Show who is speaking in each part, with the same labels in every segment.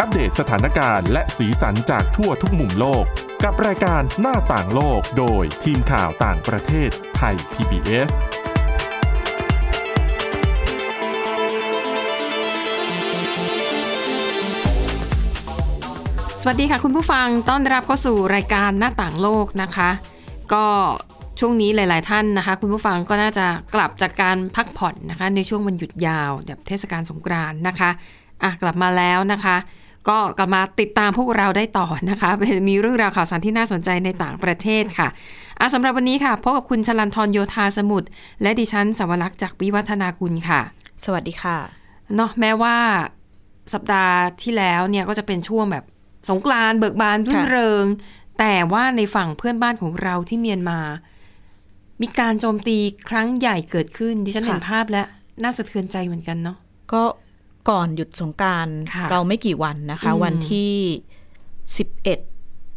Speaker 1: อัปเดตสถานการณ์และสีสันจากทั่วทุกมุมโลก กับรายการหน้าต่างโลกโดยทีมข่าวต่างประเทศไทย PBS
Speaker 2: สวัสดีค่ะคุณผู้ฟังต้อนรับเข้าสู่รายการหน้าต่างโลกนะคะ ก็ช่วงนี้หลาย ๆ ท่านนะคะ คุณผู้ฟังก็น่าจะกลับจากการพักผ่อนนะคะ ในช่วงวันหยุดยาวแบบเทศกาลสงกรานต์นะคะอะกลับมาแล้วนะคะ ก็กลับมาติดตามพวกเราได้ต่อนะคะเป็นมีเรื่องราวข่าวสารที่น่าสนใจในต่างประเทศค่ะอะสำหรับวันนี้ค่ะพบกับคุณชลันทรโยธาสมุทรและดิฉันสวรักษ์จากวิวัฒนาคุณค่ะ
Speaker 3: สวัสดีค่ะ
Speaker 2: เนาะแม้ว่าสัปดาห์ที่แล้วเนี่ยก็จะเป็นช่วงแบบสงกรานต์เบิกบานรื่น
Speaker 3: ค่ะ
Speaker 2: เริง แต่ว่าในฝั่งเพื่อนบ้านของเราที่เมียนมา มีการโจมตีครั้งใหญ่เกิดขึ้นดิฉันเห็นภาพแล้วน่าสะเทือนใจเหมือนกันเนาะ
Speaker 3: ก็ ก่อนหยุดสงกราร
Speaker 2: ค่ะ
Speaker 3: เราไม่กี่วันนะคะ
Speaker 2: อืม
Speaker 3: วันที่สิบเอ็ด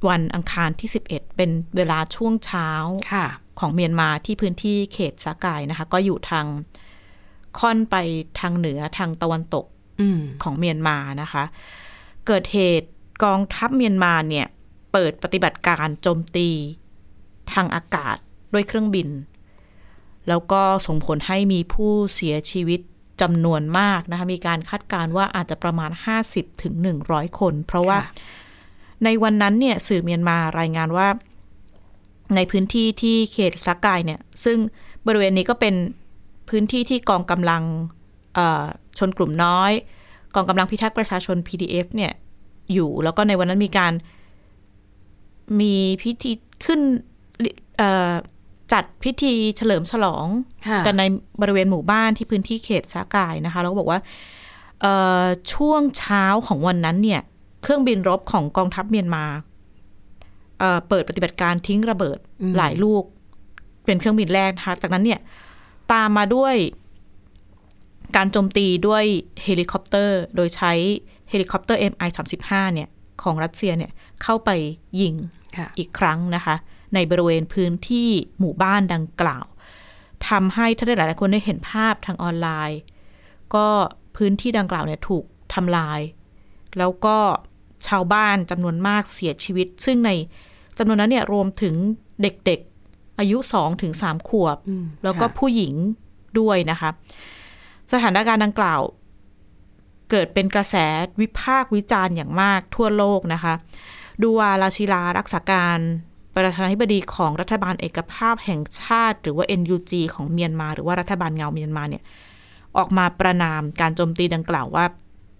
Speaker 3: วันอังคารที่สิบเอ็ดเป็นเวลาช่วงเช้า
Speaker 2: ค่ะ
Speaker 3: ของเมียนมาที่พื้นที่เขตสากายนะคะ ก็อยู่ทางค่อนไปทางเหนือทางตะวันตก
Speaker 2: อืม
Speaker 3: ของเมียนมานะคะ เกิดเหตุกองทัพเมียนมาเนี่ย เปิดปฏิบัติการโจมตี ทางอากาศด้วยเครื่องบิน แล้วก็ส่งผลให้มีผู้เสียชีวิต จำนวนมากนะคะ มีการคาดการณ์ว่าอาจจะประมาณ 50ถึง100 คน เพราะว่า
Speaker 2: ค่ะ
Speaker 3: ในวันนั้นเนี่ยสื่อเมียนมารายงานว่า ในพื้นที่ที่เขตสากายเนี่ย ซึ่งบริเวณนี้ก็เป็นพื้นที่ที่กองกำลังเอ่อชนกลุ่มน้อย กองกำลังพิทักษ์ประชาชน PDF เนี่ยอยู่แล้วก็ในวันนั้นมีการมีพิธีขึ้นเอ่อ จัดพิธีเฉลิมฉลอง
Speaker 2: ค่ะ
Speaker 3: กันในบริเวณหมู่บ้านที่พื้นที่เขตสากายนะคะ แล้วก็บอกว่าเอ่อช่วงเช้าของวันนั้นเนี่ย เครื่องบินรบของกองทัพเมียนมาเอ่อเปิดปฏิบัติการทิ้งระเบิด
Speaker 2: อืม
Speaker 3: หลายลูก เป็นเครื่องบินแรกนะคะจากนั้นเนี่ย ตามมาด้วยการโจมตีด้วยเฮลิคอปเตอร์ โดยใช้เฮลิคอปเตอร์ MI35 เนี่ย ของรัสเซียเนี่ยเข้าไปยิง
Speaker 2: ค่ะ
Speaker 3: อีกครั้งนะคะ ในบริเวณพื้นที่หมู่บ้านดังกล่าวทำให้ถ้าได้หลายๆคนได้เห็นภาพทางออนไลน์ ก็พื้นที่ดังกล่าวเนี่ยถูกทำลาย แล้วก็ชาวบ้านจำนวนมากเสียชีวิต ซึ่งในจำนวนนั้นเนี่ยรวมถึงเด็กๆ อายุ2ถึง3ขวบ
Speaker 2: อืม
Speaker 3: แล้วก็
Speaker 2: ค่ะ
Speaker 3: ผู้หญิงด้วยนะคะ สถานการณ์ดังกล่าว เกิดเป็นกระแสวิพากษ์วิจารณ์อย่างมากทั่วโลกนะคะ ดูวาลาชิลารักษาการ ประธานาธิบดีของรัฐบาลเอกภาพแห่งชาติ หรือว่า NUG ของเมียนมา หรือว่ารัฐบาลเงาเมียนมาเนี่ยออกมาประนามการโจมตีดังกล่าวว่า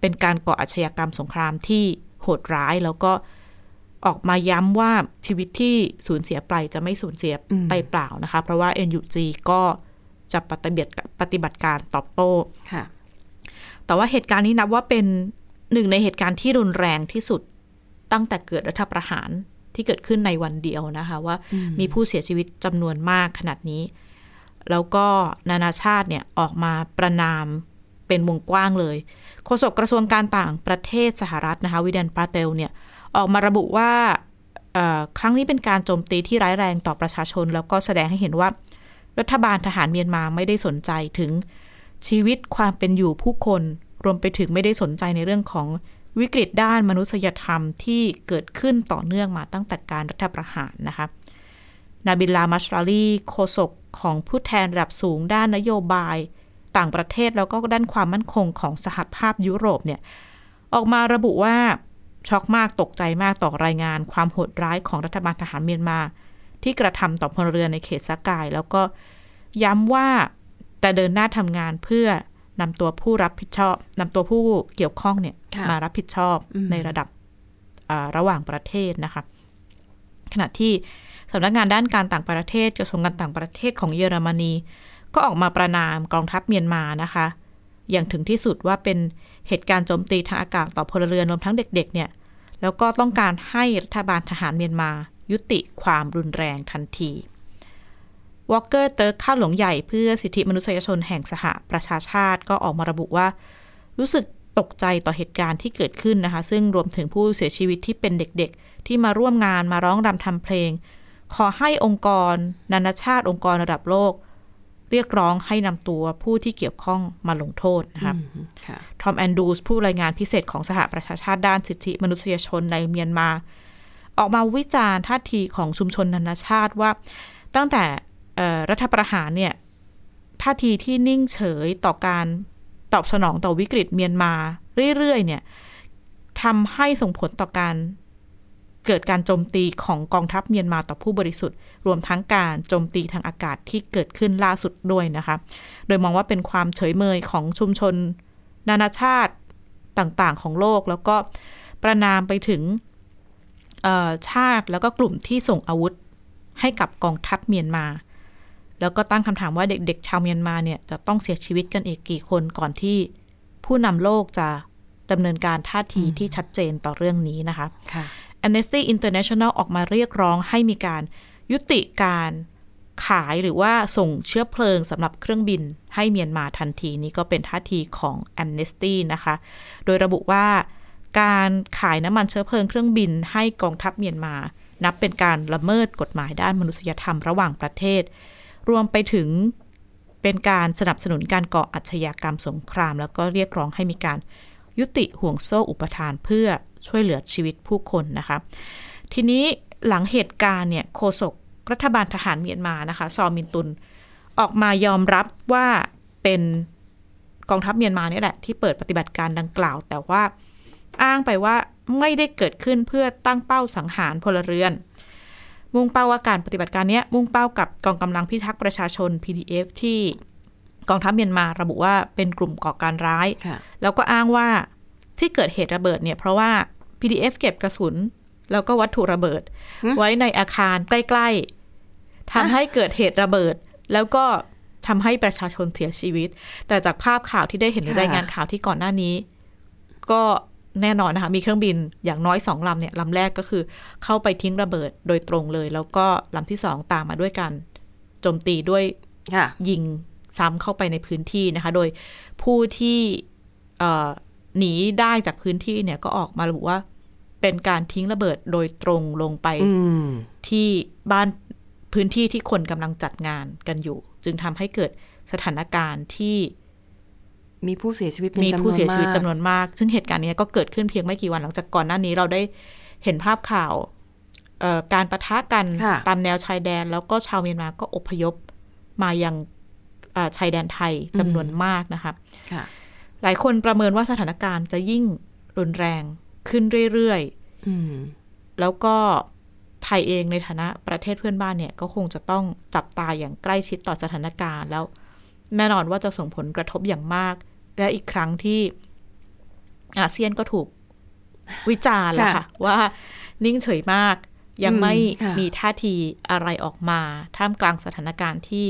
Speaker 3: เป็นการก่ออาชญากรรมสงครามที่โหดร้ายแล้วก็ออกมาย้ำว่าชีวิตที่สูญเสียไปจะไม่สูญเสีย
Speaker 2: อืม
Speaker 3: ไปเปล่านะคะ เพราะว่า NUG ก็จะปฏิบัติปฏิบัติการตอบโต้
Speaker 2: ค่ะ
Speaker 3: แต่ว่าเหตุการณ์นี้นับว่าเป็นหนึ่งในเหตุการณ์ที่รุนแรงที่สุดตั้งแต่เกิดรัฐประหาร ที่เกิดขึ้นในวันเดียวนะคะ ว่า
Speaker 2: อืม
Speaker 3: มีผู้เสียชีวิตจำนวนมากขนาดนี้ แล้วก็นานาชาติเนี่ยออกมาประนามเป็นวงกว้างเลยโฆษกกระทรวงการต่างประเทศสหรัฐนะคะวิเดนปาเตลเนี่ยออกมาระบุว่าเอ่อครั้งนี้เป็นการโจมตีที่ร้ายแรงต่อประชาชน แล้วก็แสดงให้เห็นว่า รัฐบาลทหารเมียนมาไม่ได้สนใจถึงชีวิตความเป็นอยู่ผู้คน รวมไปถึงไม่ได้สนใจในเรื่องของ วิกฤตด้านมนุษยธรรมที่เกิดขึ้นต่อเนื่องมาตั้งแต่การรัฐประหารนะคะนาบิลลามัชราลีโฆษกของผู้แทนระดับสูงด้านนโยบาย ต่างประเทศแล้วก็ด้านความมั่นคงของสหภาพยุโรปเนี่ยออกมาระบุว่าช็อกมากตกใจมากต่อรายงานความโหดร้ายของรัฐบาลทหารเมียนมา ที่กระทำต่อพลเรือนในเขตสากาย แล้วก็ย้ำว่าแต่เดินหน้าทำงานเพื่อ นำตัวผู้รับผิดชอบนำตัวผู้เกี่ยวข้องเนี่ย
Speaker 2: ค่ะ
Speaker 3: มารับผิดชอบ
Speaker 2: อืม
Speaker 3: ในระดับอ่าระหว่างประเทศนะคะ ขณะที่สำนักงานด้านการต่างประเทศกระทรวงการต่างประเทศของเยอรมนี ก็ออกมาประนามกองทัพเมียนมานะคะ อย่างถึงที่สุดว่าเป็นเหตุการณ์โจมตีทางอากาศต่อพลเรือนรวมทั้งเด็ก ๆ เนี่ย แล้วก็ต้องการให้รัฐบาลทหารเมียนมา ยุติความรุนแรงทันที วอลเกอร์เติร์กข้าหลวงใหญ่เพื่อสิทธิมนุษยชนแห่งสหประชาชาติก็ออกมาระบุว่า รู้สึกตกใจต่อเหตุการณ์ที่เกิดขึ้นนะคะ ซึ่งรวมถึงผู้เสียชีวิตที่เป็นเด็กๆ ที่มาร่วมงานมาร้องรำทำเพลง ขอให้องค์กร นานาชาติองค์กรระดับโลก เรียกร้องให้นำตัวผู้ที่เกี่ยวข้องมาลงโทษนะคะ
Speaker 2: อืมค่ะ
Speaker 3: ทอมแอนดูสผู้รายงานพิเศษของสหประชาชาติด้านสิทธิมนุษยชนในเมียนมา ออกมาวิจารณ์ท่าทีของชุมชนนานาชาติว่า ตั้งแต่เอ่อ รัฐประหารเนี่ยท่าทีที่นิ่งเฉยต่อการตอบสนองต่อวิกฤตเมียนมาเรื่อยๆเนี่ยทำให้ส่งผลต่อการเกิดการโจมตีของกองทัพเมียนมาต่อผู้บริสุทธิ์ รวมทั้งการโจมตีทางอากาศที่เกิดขึ้นล่าสุดด้วยนะคะ โดยมองว่าเป็นความเฉยเมยของชุมชน นานาชาติต่างๆของโลก แล้วก็ประนามไปถึงชาติแล้วก็กลุ่มที่ส่งอาวุธให้กับกองทัพเมียนมา แล้วก็ตั้งคำถามว่าเด็กๆ ชาวเมียนมาเนี่ยจะต้องเสียชีวิตกันอีกกี่คนก่อนที่ผู้นำโลกจะดำเนินการท่าทีที่ชัดเจนต่อเรื่องนี้นะคะ
Speaker 2: ค่ะ
Speaker 3: Amnesty International ออกมาเรียกร้องให้มีการยุติการขายหรือว่าส่งเชื้อเพลิงสำหรับเครื่องบินให้เมียนมาทันทีนี่ก็เป็นท่าทีของ Amnesty นะคะ โดยระบุว่าการขายน้ำมันเชื้อเพลิงเครื่องบินให้กองทัพเมียนมา นับเป็นการละเมิดกฎหมายด้านมนุษยธรรมระหว่างประเทศร วมไปถึงเป็นการสนับสนุนการก่ออาชญากรรมสงคราม แล้วก็เรียกร้องให้มีการยุติห่วงโซ่อุปทานเพื่อช่วยเหลือชีวิตผู้คนนะคะทีนี้หลังเหตุการณ์เนี่ยโฆษกรัฐบาลทหารเมียนมานะคะ ซอมินตุน ออกมายอมรับว่าเป็นกองทัพเมียนมาเนี่ยแหละ ที่เปิดปฏิบัติการดังกล่าว แต่ว่าอ้างไปว่าไม่ได้เกิดขึ้นเพื่อตั้งเป้าสังหารพลเรือน มุ่งเป้าว่าการปฏิบัติการเนี้ยมุ่งเป้ากับกองกำลังพิทักษ์ประชาชน PDF ที่กองทัพเมียนมาระบุว่าเป็นกลุ่มก่อการร้าย
Speaker 2: ค่ะ
Speaker 3: แล้วก็อ้างว่าที่เกิดเหตุระเบิดเนี่ยเพราะว่า PDF เก็บกระสุน แล้วก็วัตถุระเบิด
Speaker 2: หืม
Speaker 3: ไว้ในอาคารใกล้ๆทำให้เกิดเหตุระเบิด แล้วก็ทำให้ประชาชนเสียชีวิต แต่จากภาพข่าวที่ได้เห็นใน
Speaker 2: ค่ะ
Speaker 3: รายงานข่าวที่ก่อนหน้านี้ ก็ แน่นอนนะคะ มีเครื่องบินอย่างน้อยสองลำเนี่ยลำแรกก็คือเข้าไปทิ้งระเบิดโดยตรงเลย แล้วก็ลำที่สองตามมาด้วยการโจมตีด้วย
Speaker 2: ค่ะ
Speaker 3: ยิงซ้ำเข้าไปในพื้นที่นะคะ โดยผู้ที่เอ่อหนีได้จากพื้นที่เนี่ยก็ออกมาระบุว่าเป็นการทิ้งระเบิดโดยตรงลงไป
Speaker 2: อืม
Speaker 3: ที่บ้านพื้นที่ที่คนกำลังจัดงานกันอยู่ จึงทำให้เกิดสถานการณ์ที่
Speaker 2: มีผู้เสียชีวิตเป็น
Speaker 3: มี
Speaker 2: จำนวน
Speaker 3: ผู้เสียชีวิต
Speaker 2: มาก
Speaker 3: จำนวนมาก ซึ่งเหตุการณ์เนี้ยก็เกิดขึ้นเพียงไม่กี่วันหลังจากก่อนหน้านี้เราได้เห็นภาพข่าวเอ่อการประทะกัน
Speaker 2: ค่ะ
Speaker 3: ตามแนวชายแดน แล้วก็ชาวเมียนมาก็อพยพมายังเอ่อชายแดนไทยจำนวนมากนะคะ
Speaker 2: ค่ะ
Speaker 3: หลายคนประเมินว่าสถานการณ์จะยิ่งรุนแรงขึ้นเรื่อยๆ
Speaker 2: อืม
Speaker 3: แล้วก็ไทยเองในฐานะประเทศเพื่อนบ้านเนี่ย ก็คงจะต้องจับตาอย่างใกล้ชิดต่อสถานการณ์แล้ว แน่นอนว่าจะส่งผลกระทบอย่างมาก และอีกครั้งที่อาเซียนก็ถูกวิจารณ์แล้ว
Speaker 2: ค่ะ
Speaker 3: ค่ะว่านิ่งเฉยมากยังไม่
Speaker 2: อืมค่ะ
Speaker 3: มีท่าทีอะไรออกมา ท่ามกลางสถานการณ์ที่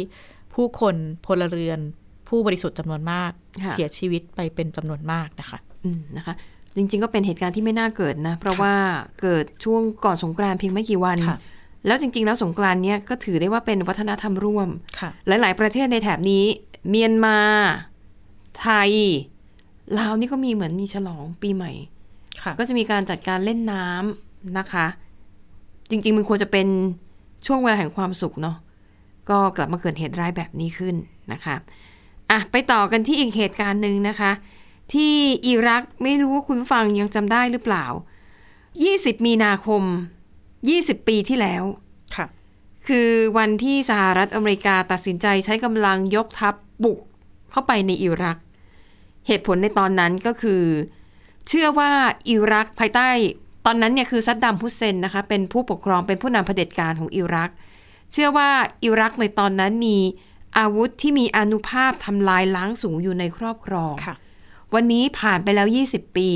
Speaker 3: ผู้คนพลเรือน ผู้บริสุทธิ์จำนวนมาก
Speaker 2: ค่ะ
Speaker 3: เสียชีวิตไปเป็นจำนวนมากนะคะ
Speaker 2: อืมนะคะ จริงๆก็เป็นเหตุการณ์ที่ไม่น่าเกิดนะ เพราะ
Speaker 3: ค่ะ
Speaker 2: ว่าเกิดช่วงก่อนสงกรานต์เพียงไม่กี่วัน
Speaker 3: ค่ะ
Speaker 2: แล้วจริง ๆ แล้วสงกรานต์เนี้ยก็ถือได้ว่าเป็นวัฒนธรรมร่วม
Speaker 3: ค่ะ
Speaker 2: หลาย ๆ ประเทศในแถบนี้ เมียนมา ไทยลาวนี่ก็มีเหมือนมีฉลองปีใหม่
Speaker 3: ค่ะ
Speaker 2: ก็จะมีการจัดการเล่นน้ำนะคะ จริง ๆ มันควรจะเป็นช่วงเวลาแห่งความสุขเนาะก็กลับมาเกิดเหตุร้ายแบบนี้ขึ้นนะคะอะไปต่อกันที่อีกเหตุการณ์หนึ่งนะคะ ที่อิรักไม่รู้ว่าคุณผู้ฟังยังจำได้หรือเปล่า 20 มีนาคม 20 ปีที่แล้ว
Speaker 3: ค่ะ
Speaker 2: คือวันที่สหรัฐอเมริกาตัดสินใจใช้กำลังยกทัพบุก เข้าไปในอิรัก เหตุผลในตอนนั้นก็คือ เชื่อว่าอิรักภายใต้ ตอนนั้นเนี่ยคือซัดดัมฮุสเซนนะคะ เป็นผู้ปกครองเป็นผู้นำเผด็จการของอิรัก เชื่อว่าอิรักในตอนนั้นมีอาวุธที่มีอานุภาพทำลายล้างสูงอยู่ในครอบครอง
Speaker 3: ค่ะ
Speaker 2: วันนี้ผ่านไปแล้ว 20 ปี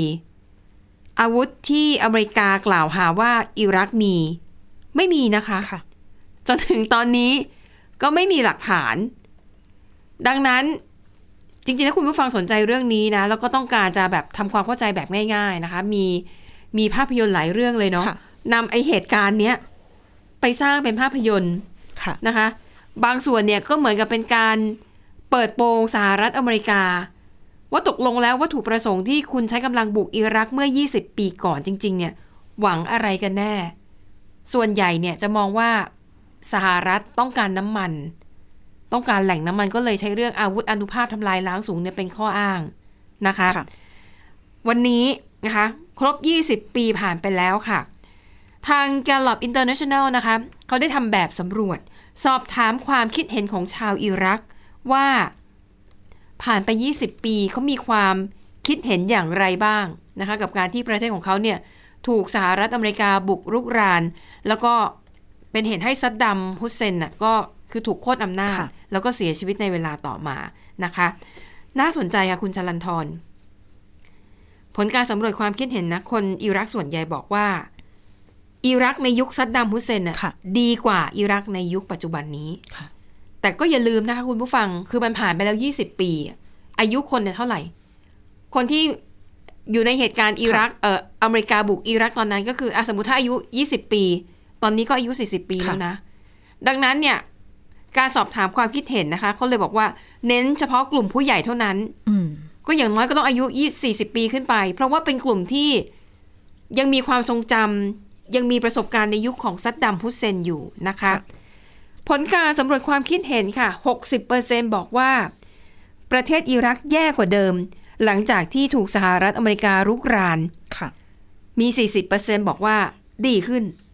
Speaker 2: อาวุธที่อเมริกากล่าวหาว่าอิรักมี ไม่มีนะคะ
Speaker 3: ค่ะ
Speaker 2: จนถึงตอนนี้ก็ไม่มีหลักฐาน ดังนั้น จริงๆถ้าคุณผู้ฟังสนใจเรื่องนี้นะ แล้วก็ต้องการจะแบบทำความเข้าใจแบบง่าย ๆนะคะ มีมีภาพยนตร์หลายเรื่องเลยเนาะ
Speaker 3: ค่ะ
Speaker 2: นำไอเหตุการณ์เนี้ยไปสร้างเป็นภาพยนตร์
Speaker 3: ค่ะ
Speaker 2: นะคะ บางส่วนเนี่ยก็เหมือนกับเป็นการเปิดโปงสหรัฐอเมริกา ว่าตกลงแล้ววัตถุประสงค์ที่คุณใช้กำลังบุกอิรักเมื่อ 20 ปีก่อนจริง ๆ เนี่ย หวังอะไรกันแน่ ส่วนใหญ่เนี่ยจะมองว่าสหรัฐต้องการน้ำมัน ต้องการแหล่งน้ำมันก็เลยใช้เรื่องอาวุธอนุภาพทำลายล้างสูงเนี่ยเป็นข้ออ้างนะคะ
Speaker 3: ค่ะ
Speaker 2: วันนี้นะคะ ครบ 20 ปีผ่านไปแล้วค่ะ ทาง Gallup International นะคะเขาได้ทำแบบสำรวจ สอบถามความคิดเห็นของชาวอิรักว่าผ่านไป 20 ปีเขามีความคิดเห็นอย่างไรบ้างนะคะ กับการที่ประเทศของเขาเนี่ยถูกสหรัฐอเมริกาบุกรุกราน แล้วก็เป็นเหตุให้ซัดดัมฮุสเซนน่ะก็ คือถูกโค่นอำนาจ
Speaker 3: ค่ะ
Speaker 2: แล้วก็เสียชีวิตในเวลาต่อมานะคะ น่าสนใจค่ะคุณชลันทรผลการสำรวจความคิดเห็นนะ คนอิรักส่วนใหญ่บอกว่า อิรักในยุคซัดดัมฮุสเซนน่ะ
Speaker 3: ค่ะ
Speaker 2: ดีกว่าอิรักในยุคปัจจุบันนี้
Speaker 3: ค่ะ
Speaker 2: แต่ก็อย่าลืมนะคะคุณผู้ฟังคือมันผ่านไปแล้ว20ปี อายุคนเนี่ยเท่าไหร่ คนที่อยู่ในเหตุการณ์อิรักเอ่ออเมริกาบุกอิรักตอนนั้นก็คืออะสมมติถ้าอายุ20ปี ตอนนี้ก็อายุ40ปี
Speaker 3: ค่ะ
Speaker 2: แล้วนะ ดังนั้นเนี่ย การสอบถามความคิดเห็นนะคะเขาเลยบอกว่าเน้นเฉพาะกลุ่มผู้ใหญ่เท่านั้น
Speaker 3: อืม
Speaker 2: ก็อย่างน้อยก็ต้องอายุ20 40ปีขึ้นไป เพราะว่าเป็นกลุ่มที่ยังมีความทรงจำยังมีประสบการณ์ในยุคของซัดดัมฮุสเซนอยู่นะคะ
Speaker 3: ค่ะ
Speaker 2: ผลการสำรวจความคิดเห็นค่ะ 60%บอกว่า ประเทศอิรักแย่กว่าเดิม หลังจากที่ถูกสหรัฐอเมริการุกราน
Speaker 3: ค่ะ
Speaker 2: มี 40%บอกว่าดีขึ้น
Speaker 3: อืม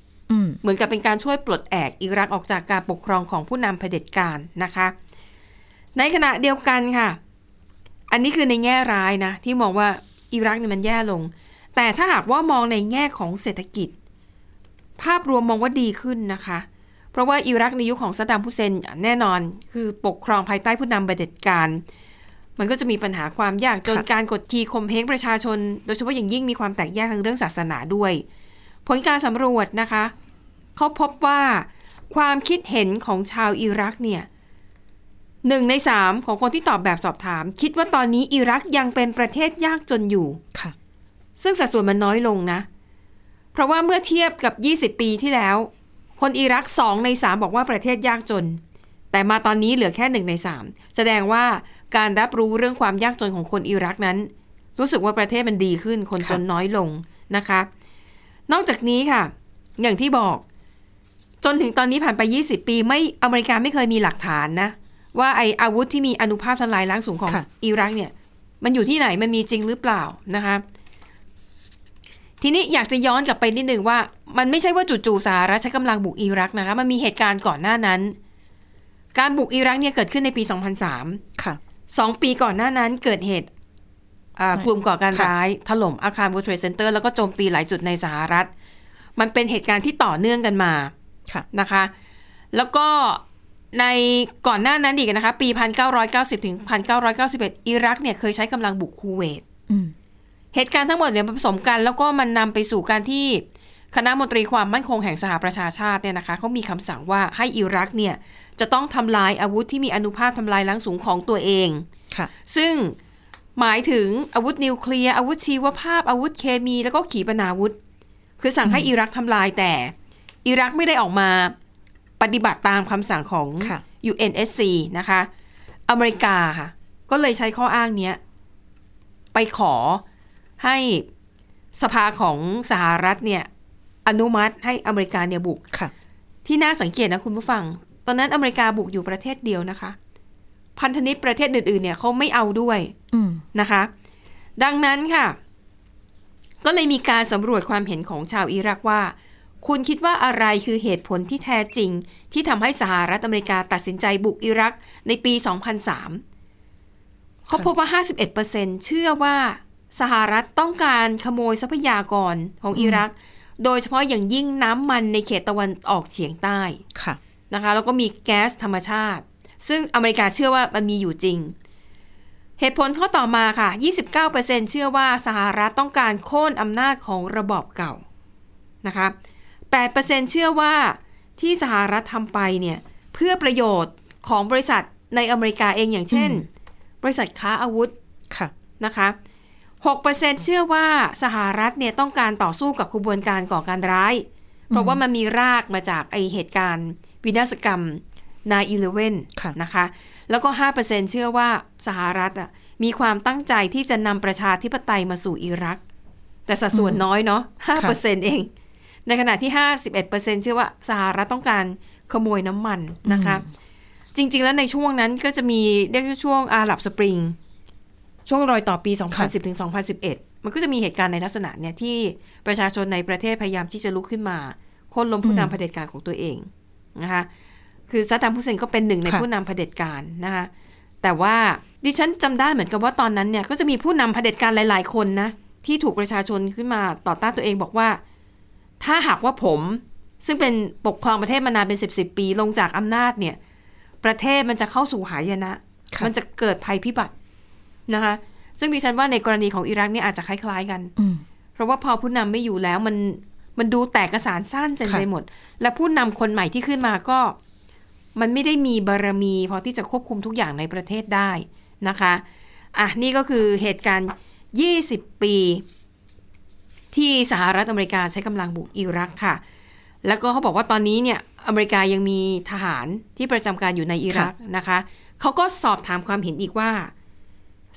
Speaker 2: เหมือนกับเป็นการช่วยปลดแอกอิรักออกจากการปกครองของผู้นำเผด็จการนะคะ ในขณะเดียวกันค่ะ อันนี้คือในแง่ร้ายนะ ที่มองว่าอิรักเนี่ยมันแย่ลง แต่ถ้าหากว่ามองในแง่ของเศรษฐกิจ ภาพรวมมองว่าดีขึ้นนะคะ เพราะว่าอิรักในยุคของซัดดัมฮุสเซนแน่นอน คือปกครองภายใต้ผู้นำเผด็จการมันก็จะมีปัญหาความยากจน
Speaker 3: ค่ะ
Speaker 2: การกดขี่ข่มเหงประชาชน โดยเฉพาะอย่างยิ่งมีความแตกแยกทางเรื่องศาสนาด้วย ผลการสำรวจนะคะเขาพบว่าความคิดเห็นของชาวอิรักเนี่ยหนึ่งในสามของคนที่ตอบแบบสอบถาม คิดว่าตอนนี้อิรักยังเป็นประเทศยากจนอยู่
Speaker 3: ค่ะ
Speaker 2: ซึ่งสัดส่วนมันน้อยลงนะ เพราะว่าเมื่อเทียบกับ 20 ปีที่แล้ว คนอิรักสองในสามบอกว่าประเทศยากจน แต่มาตอนนี้เหลือแค่หนึ่งในสามแสดงว่าการรับรู้เรื่องความยากจนของคนอิรักนั้น รู้สึกว่าประเทศมันดีขึ้น คนจนน้อยลงนะคะ นอกจากนี้ค่ะ อย่างที่บอก จนถึงตอนนี้ผ่านไป 20 ปีไม่อเมริกาไม่เคยมีหลักฐานนะ ว่าไออาวุธที่มีอนุภาพทลายล้างสูงของ
Speaker 3: ค่ะ
Speaker 2: อิรักเนี่ย มันอยู่ที่ไหนมันมีจริงหรือเปล่านะคะทีนี้อยากจะย้อนกลับไปนิดหนึ่งว่า มันไม่ใช่ว่าจู่ๆสหรัฐใช้กำลังบุกอิรักนะคะ มันมีเหตุการณ์ก่อนหน้านั้น การบุกอิรักเนี่ยเกิดขึ้นในปี 2003
Speaker 3: ค่ะ
Speaker 2: สองปีก่อนหน้านั้นเกิดเหตุอ่า
Speaker 3: ไม่
Speaker 2: กลุ่มก่อการ
Speaker 3: ค่ะ
Speaker 2: ร้าย ถล่มอาคาร World Trade Center แล้วก็โจมตีหลายจุดในสหรัฐ มันเป็นเหตุการณ์ที่ต่อเนื่องกันมา
Speaker 3: ค่ะ
Speaker 2: นะคะ แล้วก็ในก่อนหน้านั้นอีกนะคะ ปี 1990 ถึง 1991 อิรักเนี่ยเคยใช้กำลังบุกคูเวต
Speaker 3: อืม
Speaker 2: เหตุการณ์ทั้งหมดเนี่ยมันผสมกัน แล้วก็มันนำไปสู่การที่คณะมนตรีความมั่นคงแห่งสหประชาชาติเนี่ยนะคะเขามีคำสั่งว่าให้อิรักเนี่ยจะต้องทำลายอาวุธที่มีอนุภาพทำลายล้างสูงของตัวเอง
Speaker 3: ค่ะ
Speaker 2: ซึ่ง หมายถึงอาวุธนิวเคลียร์อาวุธชีวภาพอาวุธเคมี แล้วก็ขีปนาวุธ คือสั่งให้อิรักทำลายแต่ อิรักไม่ได้ออกมาปฏิบัติตามคำสั่งของ
Speaker 3: ค่ะ
Speaker 2: UNSC นะคะ อเมริกาค่ะ ก็เลยใช้ข้ออ้างเนี้ย ไปขอให้สภาของสหรัฐเนี่ย อนุมัติให้อเมริกาเนี่ยบุก
Speaker 3: ค่ะ
Speaker 2: ที่น่าสังเกตนะคุณผู้ฟัง ตอนนั้นอเมริกาบุกอยู่ประเทศเดียวนะคะ พันธมิตรประเทศอื่นๆเนี่ยเขาไม่เอาด้วย
Speaker 3: อืม
Speaker 2: นะคะ ดังนั้นค่ะ ก็เลยมีการสำรวจความเห็นของชาวอิรักว่า คุณคิดว่าอะไรคือเหตุผลที่แท้จริง ที่ทำให้สหรัฐอเมริกาตัดสินใจบุกอิรักในปี 2003 เขาพบว่า 51%เชื่อว่าสหรัฐต้องการขโมยทรัพยากรของอิรัก โดยเฉพาะอย่างยิ่งน้ำมันในเขตตะวันออกเฉียงใต้
Speaker 3: ค่ะ
Speaker 2: นะคะ แล้วก็มีแก๊สธรรมชาติ ซึ่งอเมริกาเชื่อว่ามันมีอยู่จริง เหตุผลข้อต่อมาค่ะ 29%เชื่อว่าสหรัฐต้องการโค่นอำนาจของระบอบเก่านะคะ 8%เชื่อว่าที่สหรัฐทำไปเนี่ยเพื่อประโยชน์ของบริษัทในอเมริกาเองอย่างเช่น บริษัทค้าอาวุธ
Speaker 3: ค่ะ
Speaker 2: นะคะ6%เชื่อว่าสหรัฐเนี่ยต้องการต่อสู้กับขบวนการก่อการร้าย เพราะว่ามันมีรากมาจากไอเหตุการณ์ วินาศกรรม 9-11
Speaker 3: ค่ะ
Speaker 2: นะคะ แล้วก็ 5%เชื่อว่าสหรัฐอะมีความตั้งใจที่จะนำประชาธิปไตยมาสู่อิรัก แต่สัดส่วนน้อยเนาะ5%เอง ในขณะที่ 51%เชื่อว่าสหรัฐต้องการขโมยน้ำมันนะคะ จริง ๆ แล้วในช่วงนั้นก็จะมีเรียกว่าช่วงอาหรับสปริง ช่วงรอยต่อปี 2010ถึง2011 มันก็จะมีเหตุการณ์ในลักษณะเนี่ยที่ประชาชนในประเทศพยายามที่จะลุกขึ้นมาโค่นล้มผู้นำเผด็จการของตัวเองนะคะ คือซัดดัมฮุสเซนก็เป็นหนึ่งใน
Speaker 3: ค่ะ
Speaker 2: ผู้นำเผด็จการนะคะแต่ว่าดิฉันจำได้เหมือนกับว่าตอนนั้นเนี่ยก็จะมีผู้นำเผด็จการหลาย ๆ คนนะที่ถูกประชาชนขึ้นมาต่อต้านตัวเองบอกว่า ถ้าหากว่าผม ซึ่งเป็นปกครองประเทศมานานเป็นสิบสิบปีลงจากอำนาจเนี่ย ประเทศมันจะเข้าสู่หายนะ
Speaker 3: ค่ะ
Speaker 2: มันจะเกิดภัยพิบัตินะคะ ซึ่งดิฉันว่าในกรณีของอิรักเนี่ยอาจจะคล้าย ๆ กัน
Speaker 3: อืม
Speaker 2: เพราะว่าพอผู้นำไม่อยู่แล้วมันมันดูแตกกระสานสั้นเซน
Speaker 3: ค่ะ
Speaker 2: ไปหมด และผู้นำคนใหม่ที่ขึ้นมาก็ มันไม่ได้มีบารมี พอที่จะควบคุมทุกอย่างในประเทศได้นะคะอะนี่ก็คือเหตุการณ์ 20 ปี ที่สหรัฐอเมริกาใช้กำลังบุกอิรักค่ะ แล้วก็เขาบอกว่าตอนนี้เนี่ยอเมริกายังมีทหารที่ประจำการอยู่ในอิรักนะคะเขาก็สอบถามความเห็นอีกว่า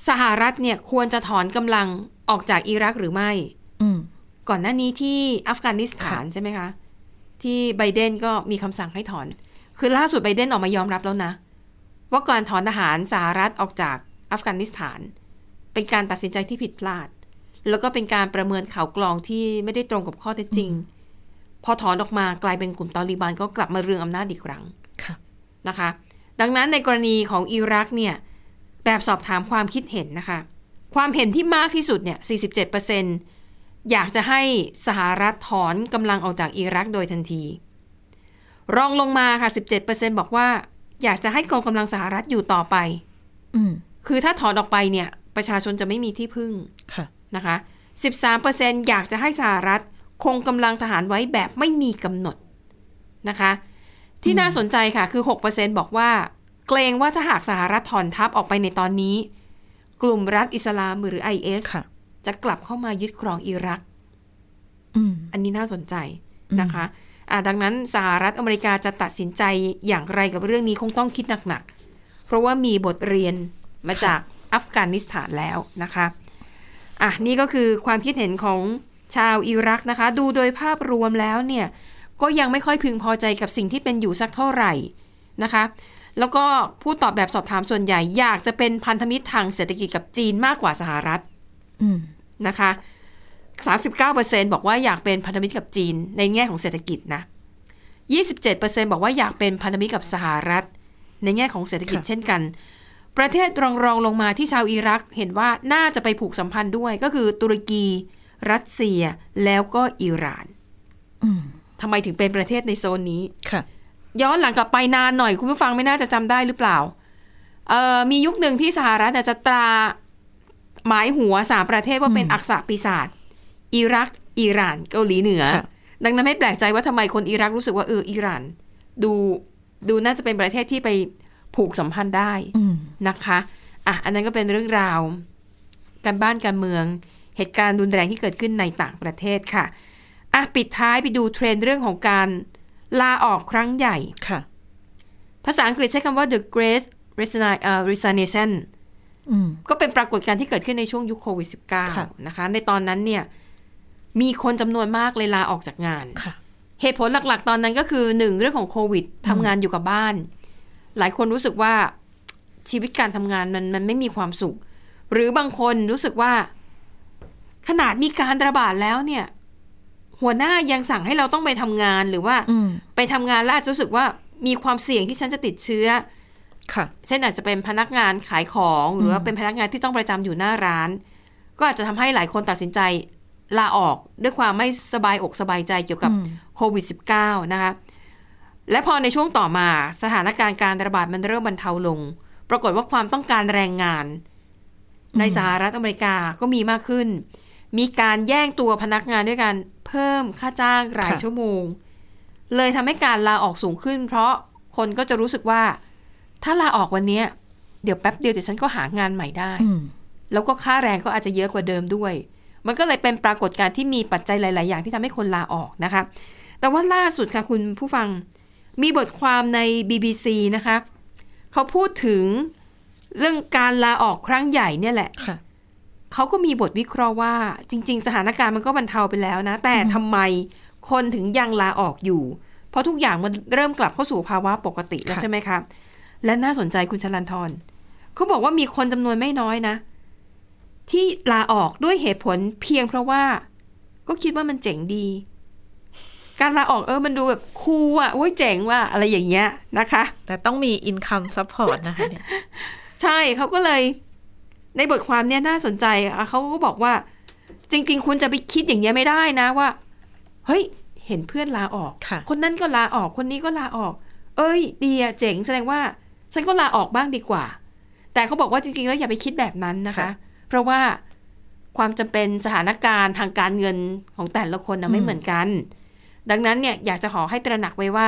Speaker 2: สหรัฐเนี่ยควรจะถอนกำลังออกจากอิรักหรือไม่
Speaker 3: อืม
Speaker 2: ก่อนหน้านี้ที่อัฟกานิสถานใช่ไหมคะ ที่ไบเดนก็มีคำสั่งให้ถอน คือล่าสุดไบเดนออกมายอมรับแล้วนะ ว่าการถอนทหารสหรัฐออกจากอัฟกานิสถาน เป็นการตัดสินใจที่ผิดพลาด แล้วก็เป็นการประเมินข่าวกรองที่ไม่ได้ตรงกับข้อเท็จจริง พอถอนออกมากลายเป็นกลุ่มตอริบานก็กลับมาเรืองอำนาจอีกครั้ง
Speaker 3: ค่ะ
Speaker 2: นะคะ ดังนั้นในกรณีของอิรักเนี่ยแบบสอบถามความคิดเห็นนะคะ ความเห็นที่มากที่สุดเนี่ย 47%อยากจะให้สหรัฐถอนกำลังออกจากอิรักโดยทันที รองลงมาค่ะ 17%บอกว่า อยากจะให้กองกำลังสหรัฐอยู่ต่อไป
Speaker 3: อืม
Speaker 2: คือถ้าถอนออกไปเนี่ย ประชาชนจะไม่มีที่พึ่ง
Speaker 3: ค่ะ
Speaker 2: นะคะ 13%อยากจะให้สหรัฐคงกำลังทหารไว้แบบไม่มีกำหนดนะคะ ที่น่าสนใจค่ะคือ 6%บอกว่า เกรงว่าถ้าหากสหรัฐถอนทัพออกไปในตอนนี้ กลุ่มรัฐอิสลามหรือ IS
Speaker 3: ค่ะ
Speaker 2: จะกลับเข้ามายึดครองอิรัก
Speaker 3: อืม
Speaker 2: อันนี้น่าสนใจนะคะอ่า ดังนั้นสหรัฐอเมริกาจะตัดสินใจอย่างไรกับเรื่องนี้คงต้องคิดหนักๆ เพราะว่ามีบทเรียนมาจากอัฟกานิสถานแล้วนะคะอะนี่ก็คือความคิดเห็นของชาวอิรักนะคะ ดูโดยภาพรวมแล้วเนี่ยก็ยังไม่ค่อยพึงพอใจกับสิ่งที่เป็นอยู่สักเท่าไหร่นะคะ แล้วก็ผู้ตอบแบบสอบถามส่วนใหญ่อยากจะเป็นพันธมิตรทางเศรษฐกิจกับจีนมากกว่าสหรัฐ
Speaker 3: อืม
Speaker 2: นะคะ 39%บอกว่าอยากเป็นพันธมิตรกับจีน ในแง่ของเศรษฐกิจนะ 27%บอกว่าอยากเป็นพันธมิตรกับสหรัฐ ในแง่ของเศรษฐกิจ
Speaker 3: ค่ะ
Speaker 2: เช่นกัน ประเทศรองรองลงมาที่ชาวอิรักเห็นว่าน่าจะไปผูกสัมพันธ์ด้วยก็คือตุรกี รัสเซียแล้วก็อิหร่าน
Speaker 3: อืม
Speaker 2: ทำไมถึงเป็นประเทศในโซนนี้
Speaker 3: ค่ะ
Speaker 2: ย้อนหลังกลับไปนานหน่อยคุณผู้ฟังไม่น่าจะจำได้หรือเปล่าเอ่อมียุคหนึ่งที่สหรัฐเนี่ยจะตราหมายหัวสามประเทศว่าเป็น
Speaker 3: อืม
Speaker 2: อักษะปีศาจ อิรัก อิหร่าน เกาหลีเหนือ
Speaker 3: ค่ะ
Speaker 2: ดังนั้นไม่แปลกใจว่าทำไมคนอิรักรู้สึกว่าเอออิหร่าน ดูดูน่าจะเป็นประเทศที่ไปผูกสัมพันธ์ได้
Speaker 3: อืม
Speaker 2: นะคะอะอันนั้นก็เป็นเรื่องราว การบ้านการเมือง เหตุการณ์รุนแรงที่เกิดขึ้นในต่างประเทศค่ะอะปิดท้ายไปดูเทรนด์เรื่องของการลาออกครั้งใหญ่
Speaker 3: ค่ะ
Speaker 2: ภาษาอังกฤษใช้คำว่า the great resign- เอ่อ resignation
Speaker 3: อืม
Speaker 2: ก็เป็นปรากฏการณ์ที่เกิดขึ้นในช่วงยุคโควิด
Speaker 3: ค่ะ
Speaker 2: -19 นะคะ ในตอนนั้นเนี่ย มีคนจำนวนมากเลยลาออกจากงาน
Speaker 3: ค่ะ
Speaker 2: เหตุผลหลักๆ ตอนนั้นก็คือหนึ่งเรื่องของโควิดทำงานอยู่กับบ้าน หลายคนรู้สึกว่าชีวิตการทำงานมันมันไม่มีความสุข หรือบางคนรู้สึกว่า ขนาดมีการระบาดแล้วเนี่ย หัวหน้ายังสั่งให้เราต้องไปทำงานหรือว่า
Speaker 3: อืม
Speaker 2: ไปทำงานแล้วอาจจะรู้สึกว่ามีความเสี่ยงที่ฉันจะติดเชื้อ
Speaker 3: ค่ะ
Speaker 2: เช่นอาจจะเป็นพนักงานขายของ หรือว่าเป็นพนักงานที่ต้องประจำอยู่หน้าร้าน ก็อาจจะทำให้หลายคนตัดสินใจ ลาออกด้วยความไม่สบายอกสบายใจเกี่ยวกับ
Speaker 3: อืม
Speaker 2: โควิด -19 นะคะ และพอในช่วงต่อมาสถานการณ์การระบาดมันเริ่มบรรเทาลง ปรากฏว่าความต้องการแรงงาน ในสหรัฐอเมริกาก็มีมากขึ้น มีการแย่งตัวพนักงานด้วยการเพิ่มค่าจ้างราย
Speaker 3: ค่ะ
Speaker 2: ชั่วโมง เลยทำให้การลาออกสูงขึ้น เพราะคนก็จะรู้สึกว่า ถ้าลาออกวันเนี้ยเดี๋ยวแป๊บเดียวเดี๋ยวฉันก็หางานใหม่ได้
Speaker 3: อืม
Speaker 2: แล้วก็ค่าแรงก็อาจจะเยอะกว่าเดิมด้วย มันก็เลยเป็นปรากฏการณ์ที่มีปัจจัยหลาย ๆ อย่างที่ทำให้คนลาออกนะคะ แต่ว่าล่าสุดค่ะคุณผู้ฟังมีบทความใน BBC นะคะเขาพูดถึงเรื่องการลาออกครั้งใหญ่เนี่ยแหละ
Speaker 3: ค่ะ
Speaker 2: เขาก็มีบทวิเคราะห์ว่า จริง ๆ สถานการณ์มันก็บรรเทาไปแล้วนะ แต่ทำไมคนถึงยังลาออกอยู่ เพราะทุกอย่างมันเริ่มกลับเข้าสู่ภาวะปกติแล้ว
Speaker 3: ค่ะ
Speaker 2: ใช่ไหมคะ และน่าสนใจคุณชลันทรเขาบอกว่ามีคนจำนวนไม่น้อยนะ ที่ลาออกด้วยเหตุผลเพียงเพราะว่า ก็คิดว่ามันเจ๋งดี การลาออกเออมันดูแบบ cool อะโอ้ยเจ๋งว่ะอะไรอย่างเงี้ยนะคะ
Speaker 3: แต่ต้องมี income support นะคะเนี่ย
Speaker 2: ใช่เขาก็เลยในบทความเนี้ยน่าสนใจอะเขาก็บอกว่า จริง ๆ คุณจะไปคิดอย่างเงี้ยไม่ได้นะว่า เฮ้ย เห็นเพื่อนลาออก
Speaker 3: ค่ะ
Speaker 2: คนนั้นก็ลาออกคนนี้ก็ลาออก เอ้ย ดีอะเจ๋งแสดงว่า ฉันก็ลาออกบ้างดีกว่า แต่เขาบอกว่าจริง ๆ แล้วอย่าไปคิดแบบนั้นนะคะ
Speaker 3: ค่ะ
Speaker 2: เพราะว่าความจำเป็นสถานการณ์ทางการเงินของแต่ละคนนะไม่เหมือนกัน ดังนั้นเนี่ยอยากจะขอให้ตระหนักไว้ว่า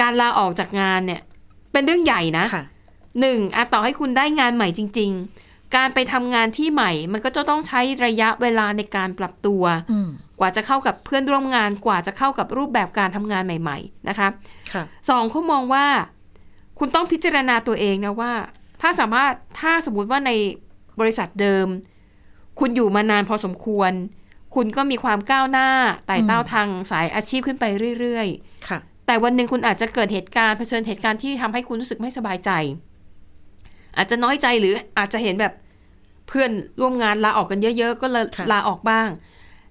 Speaker 2: การลาออกจากงานเนี่ย เป็นเรื่องใหญ่นะ
Speaker 3: ค่ะ
Speaker 2: หนึ่งอะต่อให้คุณได้งานใหม่จริง ๆ การไปทำงานที่ใหม่ มันก็จะต้องใช้ระยะเวลาในการปรับตัว
Speaker 3: อืม
Speaker 2: กว่าจะเข้ากับเพื่อนร่วมงาน กว่าจะเข้ากับรูปแบบการทำงานใหม่ ๆ นะคะ
Speaker 3: ค่ะ
Speaker 2: สองเขามองว่า คุณต้องพิจารณาตัวเองนะว่า ถ้าสามารถถ้าสมมุติว่าใน บริษัทเดิม คุณอยู่มานานพอสมควร คุณก็มีความก้าวหน้าไต่เต้า
Speaker 3: อืม
Speaker 2: ทางสายอาชีพขึ้นไปเรื่อยๆ
Speaker 3: ค่ะ
Speaker 2: แต่วันหนึ่งคุณอาจจะเกิดเหตุการณ์เผชิญเหตุการณ์ที่ทำให้คุณรู้สึกไม่สบายใจ อาจจะน้อยใจหรืออาจจะเห็นแบบเพื่อนร่วมงานลาออกกันเยอะ ๆ ก็เลย
Speaker 3: ค่ะ
Speaker 2: ลาออกบ้าง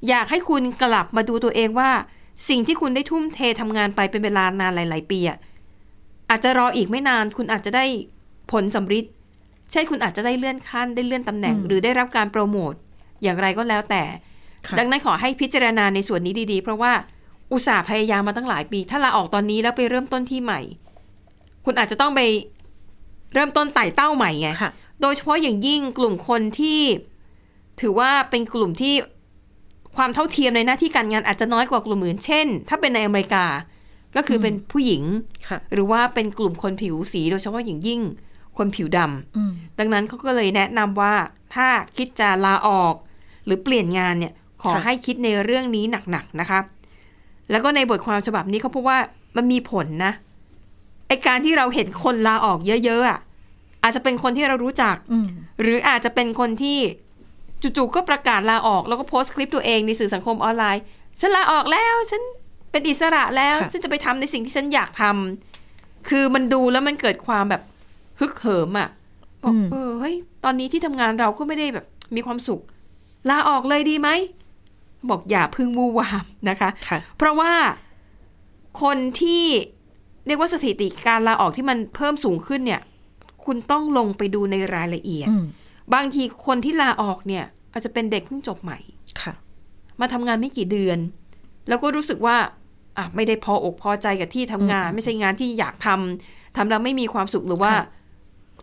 Speaker 2: อยากให้คุณกลับมาดูตัวเองว่า สิ่งที่คุณได้ทุ่มเททำงานไปเป็นเวลานานหลาย ๆ ปีอะอาจจะรออีกไม่นาน คุณอาจจะได้ผลสำฤทธิ์ เช่นคุณอาจจะได้เลื่อนขั้นได้เลื่อนตำแหน่ง หรือได้รับการโปรโมทอย่างไรก็แล้วแต่
Speaker 3: ค่ะ
Speaker 2: ดังนั้นขอให้พิจารณาในส่วนนี้ดีๆ เพราะว่าอุตส่าห์พยายามมาตั้งหลายปี ถ้าลาออกตอนนี้แล้วไปเริ่มต้นที่ใหม่ คุณอาจจะต้องไปเริ่มต้นไต่เต้าใหม่ไง
Speaker 3: ค่ะ
Speaker 2: โดยเฉพาะอย่างยิ่งกลุ่มคนที่ถือว่าเป็นกลุ่มที่ความเท่าเทียมในหน้าที่การงานอาจจะน้อยกว่ากลุ่มอื่น เช่น ถ้าเป็นในอเมริกา ก็คือเป็นผู้หญิง
Speaker 3: ค่ะ
Speaker 2: หรือว่าเป็นกลุ่มคนผิวสีโดยเฉพาะอย่างยิ่ง คนผิวดำ
Speaker 3: อืม
Speaker 2: ดังนั้นเขาก็เลยแนะนำว่าถ้าคิดจะลาออก หรือเปลี่ยนงานเนี่ยขอ
Speaker 3: ค่ะ
Speaker 2: ให้คิดในเรื่องนี้หนักๆนะคะ แล้วก็ในบทความฉบับนี้เขาพบว่ามันมีผลนะไอการที่เราเห็นคนลาออกเยอะๆอะอาจจะเป็นคนที่เรารู้จัก
Speaker 3: อืม
Speaker 2: หรืออาจจะเป็นคนที่จู่ๆก็ประกาศลาออก แล้วก็โพสต์คลิปตัวเองในสื่อสังคมออนไลน์ ฉันลาออกแล้วฉันเป็นอิสระแล้ว
Speaker 3: ค่ะ
Speaker 2: ฉันจะไปทำในสิ่งที่ฉันอยากทำคือมันดูแล้วมันเกิดความแบบ ฮึกเหิมอะบอกเออเฮ้ยตอนนี้ที่ทำงานเราก็ไม่ได้แบบ มีความสุข ลาออกเลยดีไหม บอกอย่าเพึ่งมูวามนะคะ
Speaker 3: ค่ะ
Speaker 2: เพราะว่าคนที่เรียกว่าสถิติการลาออกที่มันเพิ่มสูงขึ้นเนี่ย คุณต้องลงไปดูในรายละเอียด
Speaker 3: อืม
Speaker 2: บางทีคนที่ลาออกเนี่ย อาจจะเป็นเด็กเพิ่งจบใหม่
Speaker 3: ค่ะ
Speaker 2: มาทำงานไม่กี่เดือน แล้วก็รู้สึกว่าอะไม่ได้พออกพอใจกับที่ทำงาน ไม่ใช่งานที่อยากทำทำแล้วไม่มีความสุขหรือว่า
Speaker 3: ค่ะ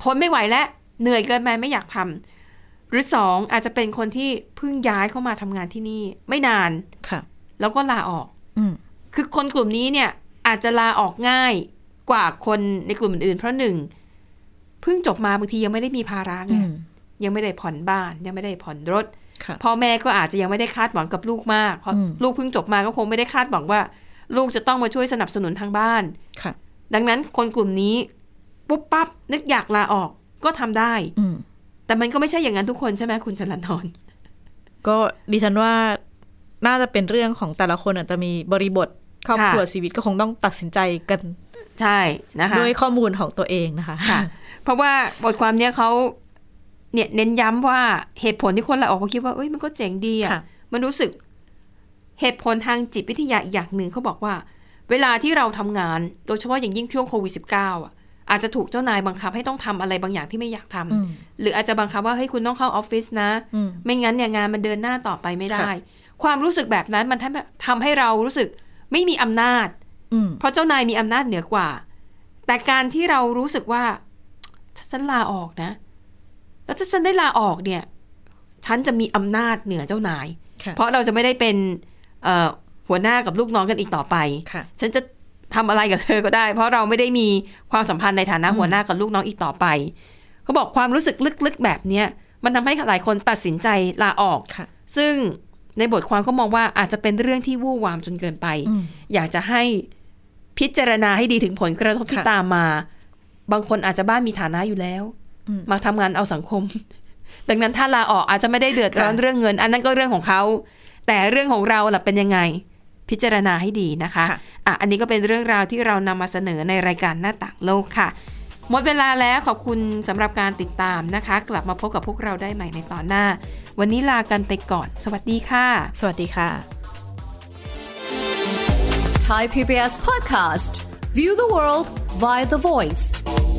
Speaker 2: ทนไม่ไหวแล้วเหนื่อยเกินไปไม่อยากทำหรือสองอาจจะเป็นคนที่เพิ่งย้ายเข้ามาทำงานที่นี่ ไม่นาน
Speaker 3: ค่ะ
Speaker 2: แล้วก็ลาออก
Speaker 3: อืม
Speaker 2: คือคนกลุ่มนี้เนี่ย อาจจะลาออกง่ายกว่าคนในกลุ่มอื่นๆเพราะหนึ่งเพิ่งจบมาบางทียังไม่ได้มีภาระไง
Speaker 3: อืม
Speaker 2: ยังไม่ได้ผ่อนบ้าน ยังไม่ได้ผ่อนรถ
Speaker 3: ค่ะ
Speaker 2: พ่อแม่ก็อาจจะยังไม่ได้คาดหวังกับลูกมากเพราะ
Speaker 3: อืม
Speaker 2: ลูกเพิ่งจบมาก็คงไม่ได้คาดหวังว่า ลูกจะต้องมาช่วยสนับสนุนทางบ้าน
Speaker 3: ค่ะ
Speaker 2: ดังนั้นคนกลุ่มนี้ ปุ๊บปั๊บนึกอยากลาออกก็ทำได้
Speaker 3: อืม
Speaker 2: แต่มันก็ไม่ใช่อย่างนั้นทุกคนใช่ไหมคุณจรันทร
Speaker 3: ก็ดิฉันว่าน่าจะเป็นเรื่องของแต่ละคนอาจจะมีบริบทครอบครัว
Speaker 2: ค่ะ
Speaker 3: ชีวิตก็คงต้องตัดสินใจกัน
Speaker 2: ใช่นะคะ
Speaker 3: ด้วยข้อมูลของตัวเองนะคะ
Speaker 2: ค่ะเพราะว่าบทความเนี้ยเขาเนี่ยเน้นย้ำว่าเหตุผลที่คนลาออกเพราะคิดว่าเอ้ยมันก็เจ๋งดีอะ
Speaker 3: ค่ะ
Speaker 2: มันรู้สึกเหตุผลทางจิตวิทยาอีกอย่างหนึ่งเขาบอกว่า เวลาที่เราทำงาน โดยเฉพาะอย่างยิ่งช่วงโควิด -19 อะ อาจจะถูกเจ้านายบังคับให้ต้องทำอะไรบางอย่างที่ไม่อยากทำ
Speaker 3: อืม
Speaker 2: หรืออาจจะบังคับว่าเฮ้ยคุณต้องเข้าออฟฟิศนะ
Speaker 3: อืม
Speaker 2: ไม่งั้นเนี่ยงานมันเดินหน้าต่อไปไม่ได้
Speaker 3: ค่ะ
Speaker 2: ความรู้สึกแบบนั้นมันทำให้ทำให้เรารู้สึกไม่มีอำนาจ
Speaker 3: อืม
Speaker 2: เพราะเจ้านายมีอำนาจเหนือกว่า แต่การที่เรารู้สึกว่าฉันลาออกนะ แล้วถ้าฉันได้ลาออกเนี่ย ฉันจะมีอำนาจเหนือเจ้านาย
Speaker 3: ค่ะ
Speaker 2: เพราะเราจะไม่ได้เป็นเอ่อหัวหน้ากับลูกน้องกันอีกต่อไป
Speaker 3: ค่ะ
Speaker 2: ฉันจะ ทำอะไรกับเธอก็ได้ เพราะเราไม่ได้มีความสัมพันธ์ในฐานะหัวหน้ากับลูกน้องอีกต่อไปเขาบอกความรู้สึกลึกๆแบบเนี้ยมันทำให้หลายคนตัดสินใจลาออก
Speaker 3: ค่ะ
Speaker 2: ซึ่งในบทความก็มองว่าอาจจะเป็นเรื่องที่วู่วามจนเกินไป
Speaker 3: อืม
Speaker 2: อยากจะให้พิจารณาให้ดีถึงผลกระทบที่
Speaker 3: ค่ะ
Speaker 2: ตามมา บางคนอาจจะบ้านมีฐานะอยู่แล้ว
Speaker 3: อืม
Speaker 2: มาทำงานเอาสังคม ดังนั้นถ้าลาออกอาจจะไม่ได้เดือดร้อน
Speaker 3: ค่ะ
Speaker 2: เรื่องเงิน อันนั้นก็เรื่องของเขา แต่เรื่องของเราล่ะเป็นยังไง พิจารณาให้ดีนะคะ
Speaker 3: ค่ะ
Speaker 2: อะอันนี้ก็เป็นเรื่องราวที่เรานำมาเสนอในรายการหน้าต่างโลกค่ะ หมดเวลาแล้วขอบคุณสำหรับการติดตามนะคะ กลับมาพบกับพวกเราได้ใหม่ในตอนหน้า วันนี้ลากันไปก่อน สวัสดีค่ะ
Speaker 3: สวัสดีค่ะ
Speaker 4: Thai PBS podcast. View the world via the voice.